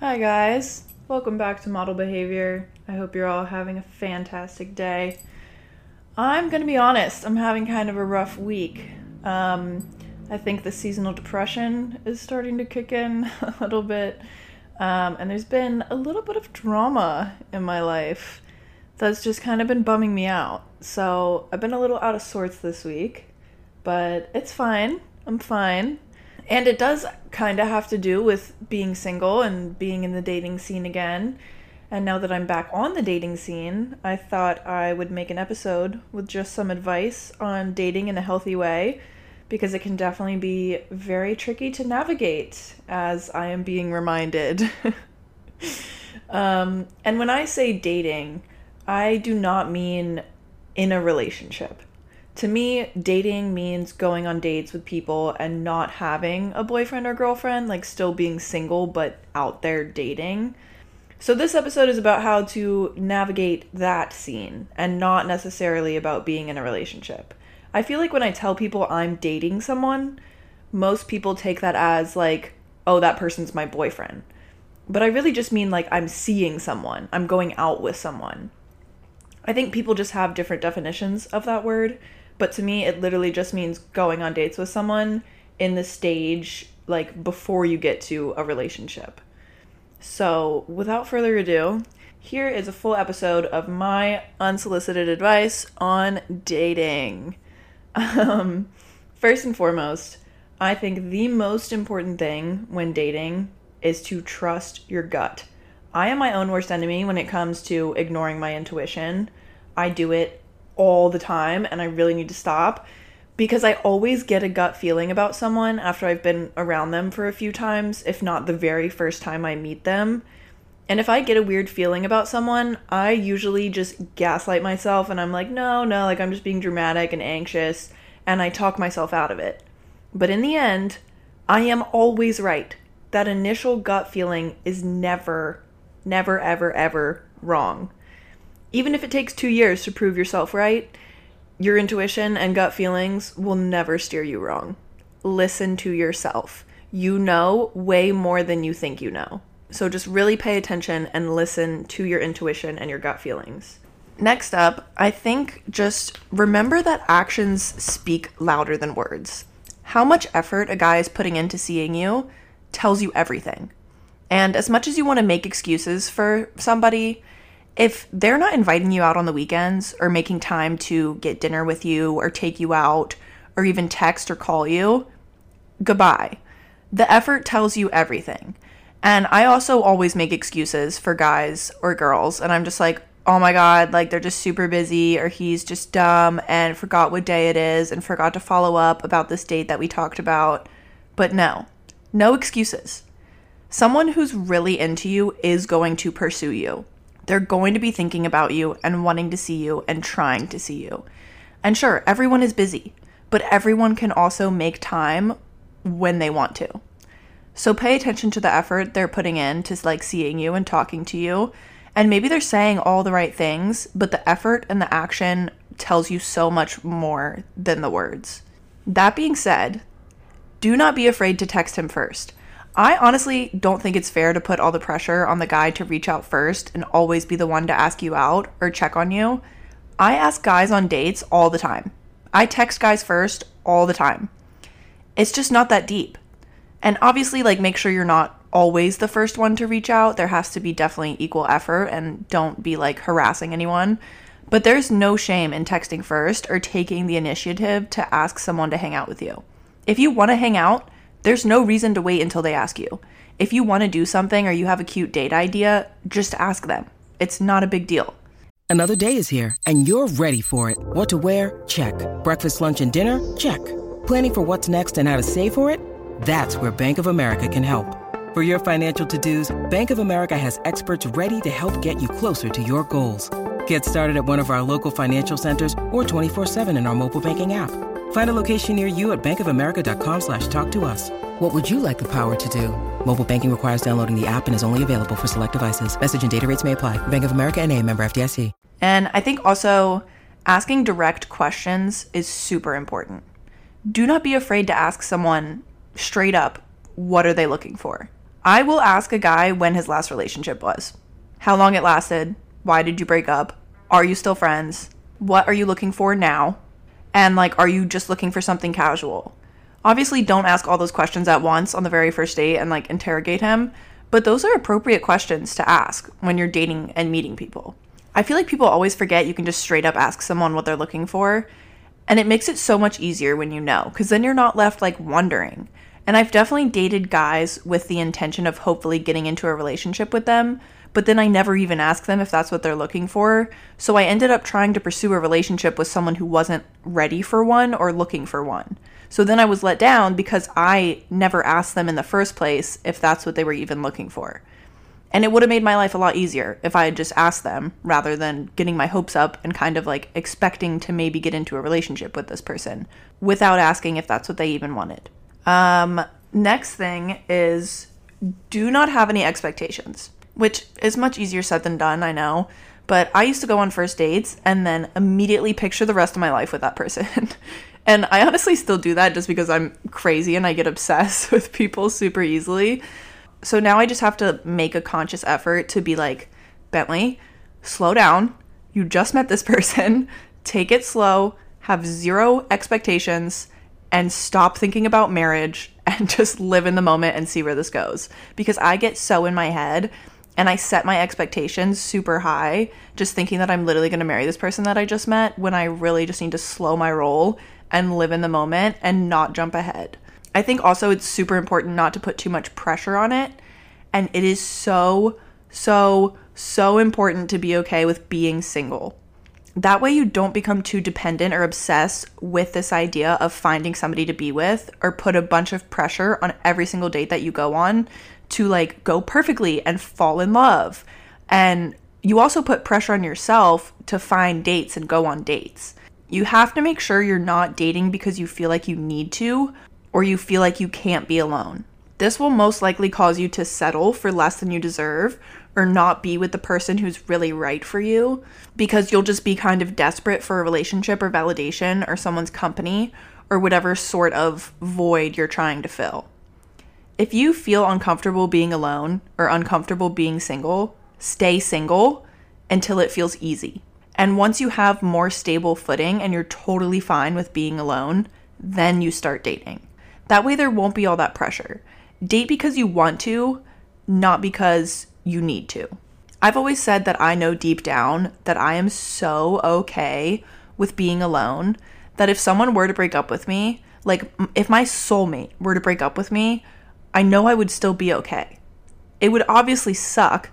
Hi, guys. Welcome back to Model Behavior. I hope you're all having a fantastic day. I'm going to be honest, I'm having kind of a rough week. Um, I think the seasonal depression is starting to kick in a little bit. Um, and there's been a little bit of drama in my life that's just kind of been bumming me out. So I've been a little out of sorts this week, but it's fine. I'm fine. And it does kind of have to do with being single and being in the dating scene again. And now that I'm back on the dating scene, I thought I would make an episode with just some advice on dating in a healthy way because it can definitely be very tricky to navigate, as I am being reminded. um, and when I say dating, I do not mean in a relationship. To me, dating means going on dates with people and not having a boyfriend or girlfriend, like still being single but out there dating. So, this episode is about how to navigate that scene and not necessarily about being in a relationship. I feel like when I tell people I'm dating someone, most people take that as like, oh, that person's my boyfriend. But I really just mean like I'm seeing someone, I'm going out with someone. I think people just have different definitions of that word, but to me, it literally just means going on dates with someone in the stage like before you get to a relationship. So, without further ado, here is a full episode of my unsolicited advice on dating. Um, first and foremost, I think the most important thing when dating is to trust your gut. I am my own worst enemy when it comes to ignoring my intuition. I do it all the time and I really need to stop because I always get a gut feeling about someone after I've been around them for a few times, if not the very first time I meet them. And if I get a weird feeling about someone, I usually just gaslight myself and I'm like, no, no, like I'm just being dramatic and anxious, and I talk myself out of it. But in the end, I am always right. That initial gut feeling is never, never, ever, ever wrong. Even if it takes two years to prove yourself right, your intuition and gut feelings will never steer you wrong. Listen to yourself. You know way more than you think you know. So just really pay attention and listen to your intuition and your gut feelings. Next up, I think just remember that actions speak louder than words. How much effort a guy is putting into seeing you tells you everything. And as much as you want to make excuses for somebody, if they're not inviting you out on the weekends or making time to get dinner with you or take you out or even text or call you, goodbye. The effort tells you everything. And I also always make excuses for guys or girls, and I'm just like, oh my god, like they're just super busy, or he's just dumb and forgot what day it is and forgot to follow up about this date that we talked about. But no, no excuses. Someone who's really into you is going to pursue you. They're going to be thinking about you and wanting to see you and trying to see you. And sure, everyone is busy, but everyone can also make time when they want to. So pay attention to the effort they're putting in to like seeing you and talking to you. And maybe they're saying all the right things, but the effort and the action tells you so much more than the words. That being said, do not be afraid to text him first. I honestly don't think it's fair to put all the pressure on the guy to reach out first and always be the one to ask you out or check on you. I ask guys on dates all the time. I text guys first all the time. It's just not that deep. And obviously, like, make sure you're not always the first one to reach out. There has to be definitely equal effort and don't be like harassing anyone. But there's no shame in texting first or taking the initiative to ask someone to hang out with you. If you want to hang out, there's no reason to wait until they ask you. If you want to do something or you have a cute date idea, just ask them. It's not a big deal. Another day is here and you're ready for it. What to wear? Check. Breakfast, lunch, and dinner? Check. Planning for what's next and how to save for it? That's where Bank of America can help. For your financial to-dos, Bank of America has experts ready to help get you closer to your goals. Get started at one of our local financial centers or 24-7 in our mobile banking app. Find a location near you at bankofamerica.com slash talk to us. What would you like the power to do? Mobile banking requires downloading the app and is only available for select devices. Message and data rates may apply. Bank of America and a member FDIC. And I think also asking direct questions is super important. Do not be afraid to ask someone straight up, what are they looking for? I will ask a guy when his last relationship was, how long it lasted, why did you break up, are you still friends, what are you looking for now, and like, are you just looking for something casual? Obviously, don't ask all those questions at once on the very first date and like interrogate him, but those are appropriate questions to ask when you're dating and meeting people. I feel like people always forget you can just straight up ask someone what they're looking for, and it makes it so much easier when you know, because then you're not left like wondering. And I've definitely dated guys with the intention of hopefully getting into a relationship with them, but then I never even ask them if that's what they're looking for. So I ended up trying to pursue a relationship with someone who wasn't ready for one or looking for one. So then I was let down because I never asked them in the first place if that's what they were even looking for. And it would have made my life a lot easier if I had just asked them rather than getting my hopes up and kind of like expecting to maybe get into a relationship with this person without asking if that's what they even wanted. Um, next thing is do not have any expectations, which is much easier said than done, I know. But I used to go on first dates and then immediately picture the rest of my life with that person. and I honestly still do that just because I'm crazy and I get obsessed with people super easily. So now I just have to make a conscious effort to be like, Bentley, slow down. You just met this person. Take it slow. Have zero expectations and stop thinking about marriage and just live in the moment and see where this goes. Because I get so in my head and I set my expectations super high, just thinking that I'm literally going to marry this person that I just met when I really just need to slow my roll and live in the moment and not jump ahead. I think also it's super important not to put too much pressure on it. And it is so, so, so important to be okay with being single. That way, you don't become too dependent or obsessed with this idea of finding somebody to be with or put a bunch of pressure on every single date that you go on to like go perfectly and fall in love. And you also put pressure on yourself to find dates and go on dates. You have to make sure you're not dating because you feel like you need to or you feel like you can't be alone. This will most likely cause you to settle for less than you deserve or not be with the person who's really right for you because you'll just be kind of desperate for a relationship or validation or someone's company or whatever sort of void you're trying to fill. If you feel uncomfortable being alone or uncomfortable being single, stay single until it feels easy. And once you have more stable footing and you're totally fine with being alone, then you start dating. That way, there won't be all that pressure. Date because you want to, not because you need to. I've always said that I know deep down that I am so okay with being alone that if someone were to break up with me, like if my soulmate were to break up with me, I know I would still be okay. It would obviously suck,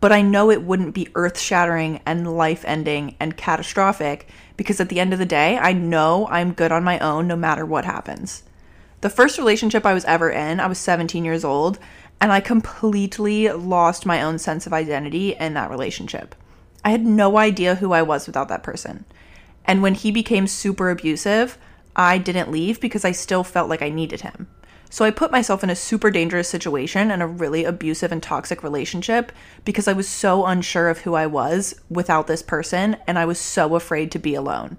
but I know it wouldn't be earth shattering and life ending and catastrophic because at the end of the day, I know I'm good on my own no matter what happens. The first relationship I was ever in, I was 17 years old, and I completely lost my own sense of identity in that relationship. I had no idea who I was without that person. And when he became super abusive, I didn't leave because I still felt like I needed him. So I put myself in a super dangerous situation and a really abusive and toxic relationship because I was so unsure of who I was without this person and I was so afraid to be alone.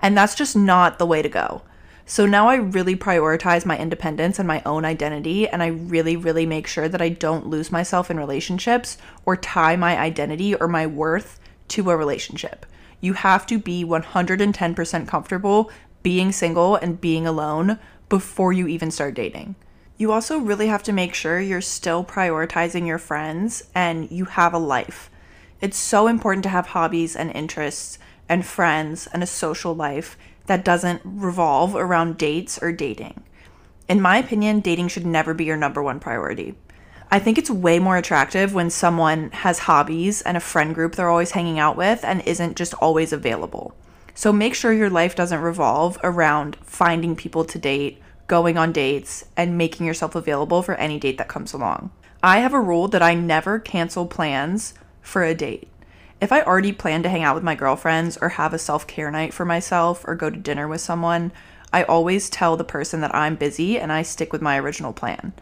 And that's just not the way to go. So now I really prioritize my independence and my own identity, and I really, really make sure that I don't lose myself in relationships or tie my identity or my worth to a relationship. You have to be 110% comfortable being single and being alone before you even start dating. You also really have to make sure you're still prioritizing your friends and you have a life. It's so important to have hobbies and interests and friends and a social life that doesn't revolve around dates or dating. In my opinion, dating should never be your number one priority. I think it's way more attractive when someone has hobbies and a friend group they're always hanging out with and isn't just always available. So make sure your life doesn't revolve around finding people to date, going on dates, and making yourself available for any date that comes along. I have a rule that I never cancel plans for a date if I already plan to hang out with my girlfriends or have a self care night for myself or go to dinner with someone, I always tell the person that I'm busy and I stick with my original plan.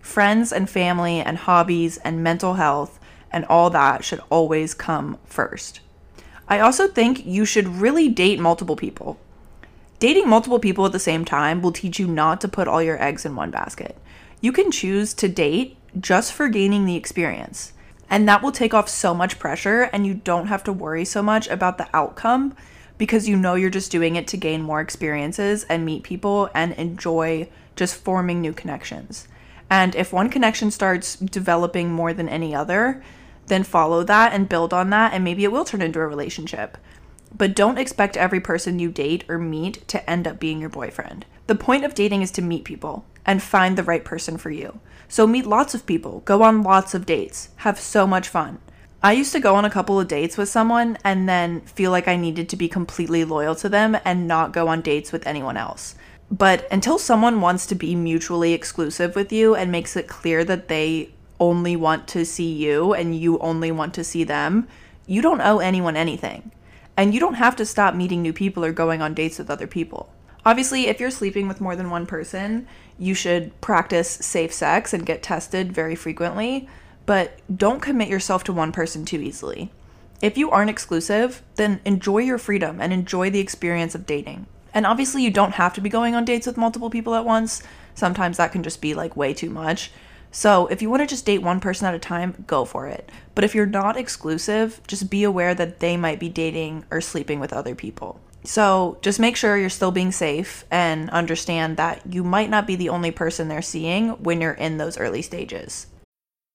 Friends and family and hobbies and mental health and all that should always come first. I also think you should really date multiple people. Dating multiple people at the same time will teach you not to put all your eggs in one basket. You can choose to date just for gaining the experience. And that will take off so much pressure, and you don't have to worry so much about the outcome because you know you're just doing it to gain more experiences and meet people and enjoy just forming new connections. And if one connection starts developing more than any other, then follow that and build on that, and maybe it will turn into a relationship. But don't expect every person you date or meet to end up being your boyfriend. The point of dating is to meet people and find the right person for you. So meet lots of people, go on lots of dates, have so much fun. I used to go on a couple of dates with someone and then feel like I needed to be completely loyal to them and not go on dates with anyone else. But until someone wants to be mutually exclusive with you and makes it clear that they only want to see you and you only want to see them, you don't owe anyone anything. And you don't have to stop meeting new people or going on dates with other people. Obviously, if you're sleeping with more than one person, you should practice safe sex and get tested very frequently, but don't commit yourself to one person too easily. If you aren't exclusive, then enjoy your freedom and enjoy the experience of dating. And obviously, you don't have to be going on dates with multiple people at once. Sometimes that can just be like way too much. So, if you want to just date one person at a time, go for it. But if you're not exclusive, just be aware that they might be dating or sleeping with other people. So just make sure you're still being safe and understand that you might not be the only person they're seeing when you're in those early stages.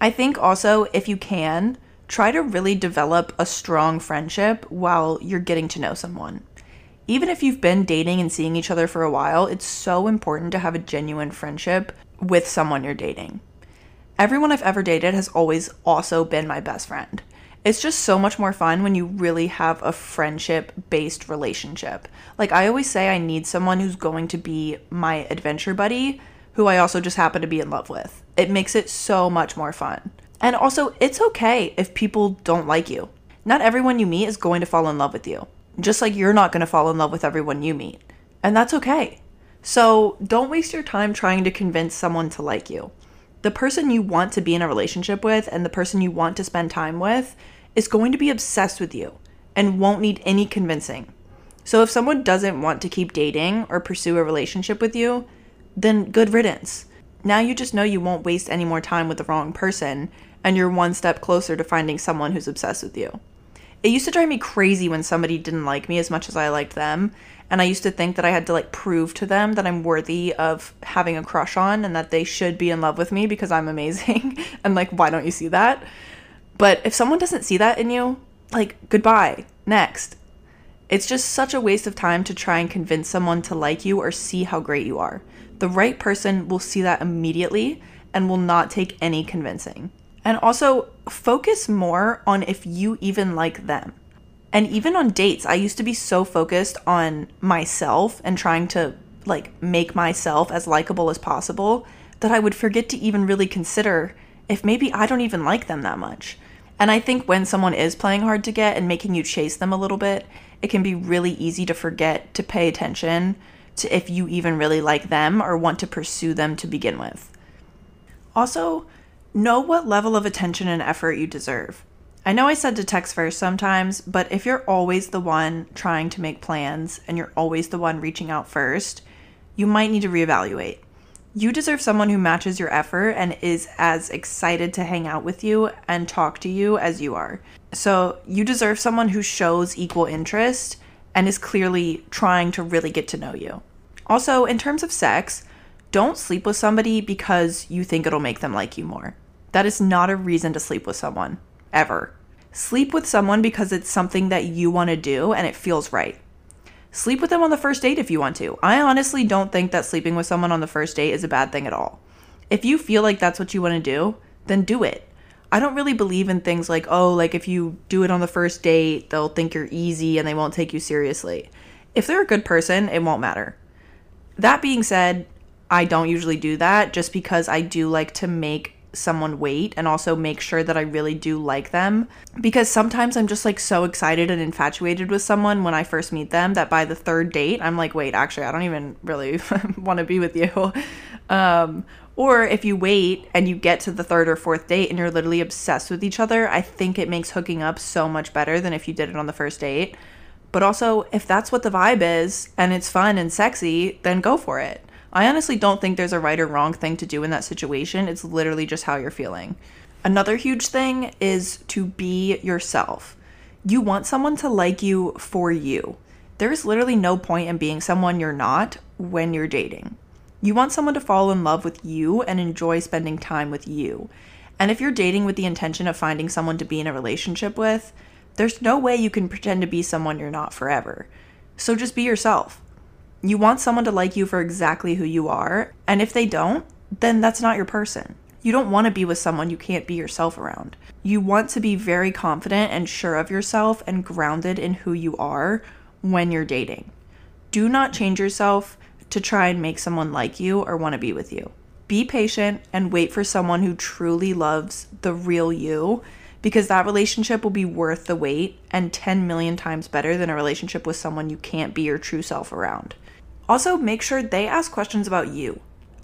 I think also, if you can, try to really develop a strong friendship while you're getting to know someone. Even if you've been dating and seeing each other for a while, it's so important to have a genuine friendship with someone you're dating. Everyone I've ever dated has always also been my best friend. It's just so much more fun when you really have a friendship based relationship. Like, I always say, I need someone who's going to be my adventure buddy who I also just happen to be in love with. It makes it so much more fun. And also, it's okay if people don't like you. Not everyone you meet is going to fall in love with you, just like you're not going to fall in love with everyone you meet. And that's okay. So don't waste your time trying to convince someone to like you. The person you want to be in a relationship with and the person you want to spend time with is going to be obsessed with you and won't need any convincing. So if someone doesn't want to keep dating or pursue a relationship with you, then good riddance. Now you just know you won't waste any more time with the wrong person, and you're one step closer to finding someone who's obsessed with you. It used to drive me crazy when somebody didn't like me as much as I liked them, and I used to think that I had to like prove to them that I'm worthy of having a crush on and that they should be in love with me because I'm amazing. and like, why don't you see that? But if someone doesn't see that in you, like, goodbye, next. It's just such a waste of time to try and convince someone to like you or see how great you are. The right person will see that immediately and will not take any convincing. And also, focus more on if you even like them. And even on dates, I used to be so focused on myself and trying to like make myself as likable as possible that I would forget to even really consider if maybe I don't even like them that much. And I think when someone is playing hard to get and making you chase them a little bit, it can be really easy to forget to pay attention to if you even really like them or want to pursue them to begin with. Also, know what level of attention and effort you deserve. I know I said to text first sometimes, but if you're always the one trying to make plans and you're always the one reaching out first, you might need to reevaluate. You deserve someone who matches your effort and is as excited to hang out with you and talk to you as you are. So, you deserve someone who shows equal interest and is clearly trying to really get to know you. Also, in terms of sex, don't sleep with somebody because you think it'll make them like you more. That is not a reason to sleep with someone, ever. Sleep with someone because it's something that you want to do and it feels right. Sleep with them on the first date if you want to. I honestly don't think that sleeping with someone on the first date is a bad thing at all. If you feel like that's what you want to do, then do it. I don't really believe in things like, oh, like if you do it on the first date, they'll think you're easy and they won't take you seriously. If they're a good person, it won't matter. That being said, I don't usually do that just because I do like to make someone wait and also make sure that I really do like them because sometimes I'm just like so excited and infatuated with someone when I first meet them that by the third date I'm like wait actually I don't even really want to be with you um or if you wait and you get to the third or fourth date and you're literally obsessed with each other, I think it makes hooking up so much better than if you did it on the first date. But also, if that's what the vibe is and it's fun and sexy, then go for it. I honestly don't think there's a right or wrong thing to do in that situation. It's literally just how you're feeling. Another huge thing is to be yourself. You want someone to like you for you. There's literally no point in being someone you're not when you're dating. You want someone to fall in love with you and enjoy spending time with you. And if you're dating with the intention of finding someone to be in a relationship with, there's no way you can pretend to be someone you're not forever. So just be yourself. You want someone to like you for exactly who you are, and if they don't, then that's not your person. You don't want to be with someone you can't be yourself around. You want to be very confident and sure of yourself and grounded in who you are when you're dating. Do not change yourself to try and make someone like you or want to be with you. Be patient and wait for someone who truly loves the real you because that relationship will be worth the wait and 10 million times better than a relationship with someone you can't be your true self around. Also, make sure they ask questions about you.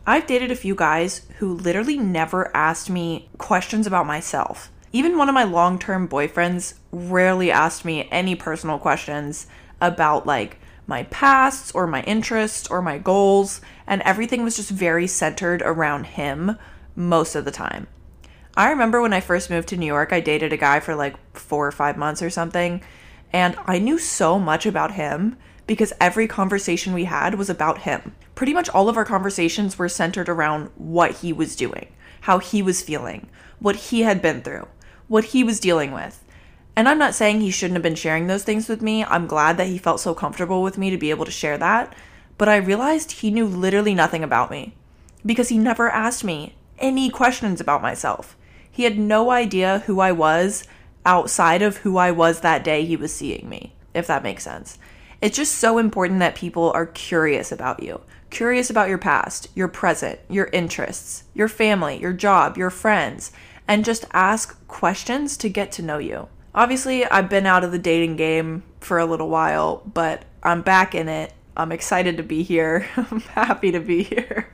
I've dated a few guys who literally never asked me questions about myself. Even one of my long term boyfriends rarely asked me any personal questions about, like, my pasts or my interests or my goals, and everything was just very centered around him most of the time. I remember when I first moved to New York, I dated a guy for like four or five months or something, and I knew so much about him because every conversation we had was about him. Pretty much all of our conversations were centered around what he was doing, how he was feeling, what he had been through, what he was dealing with. And I'm not saying he shouldn't have been sharing those things with me. I'm glad that he felt so comfortable with me to be able to share that. But I realized he knew literally nothing about me because he never asked me any questions about myself. He had no idea who I was outside of who I was that day he was seeing me, if that makes sense. It's just so important that people are curious about you, curious about your past, your present, your interests, your family, your job, your friends, and just ask questions to get to know you. Obviously, I've been out of the dating game for a little while, but I'm back in it. I'm excited to be here. I'm happy to be here.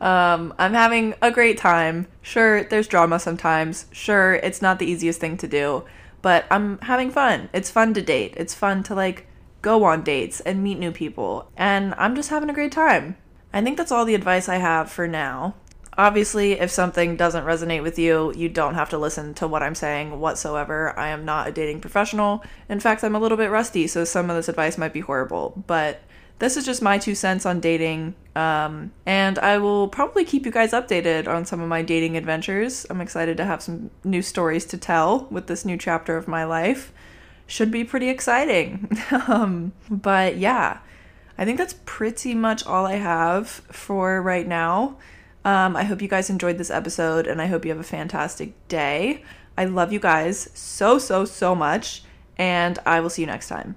Um, I'm having a great time. Sure, there's drama sometimes. Sure, it's not the easiest thing to do, but I'm having fun. It's fun to date. It's fun to like go on dates and meet new people. And I'm just having a great time. I think that's all the advice I have for now. Obviously, if something doesn't resonate with you, you don't have to listen to what I'm saying whatsoever. I am not a dating professional. In fact, I'm a little bit rusty, so some of this advice might be horrible. But this is just my two cents on dating. Um, and I will probably keep you guys updated on some of my dating adventures. I'm excited to have some new stories to tell with this new chapter of my life. Should be pretty exciting. um, but yeah, I think that's pretty much all I have for right now. Um, I hope you guys enjoyed this episode and I hope you have a fantastic day. I love you guys so, so, so much, and I will see you next time.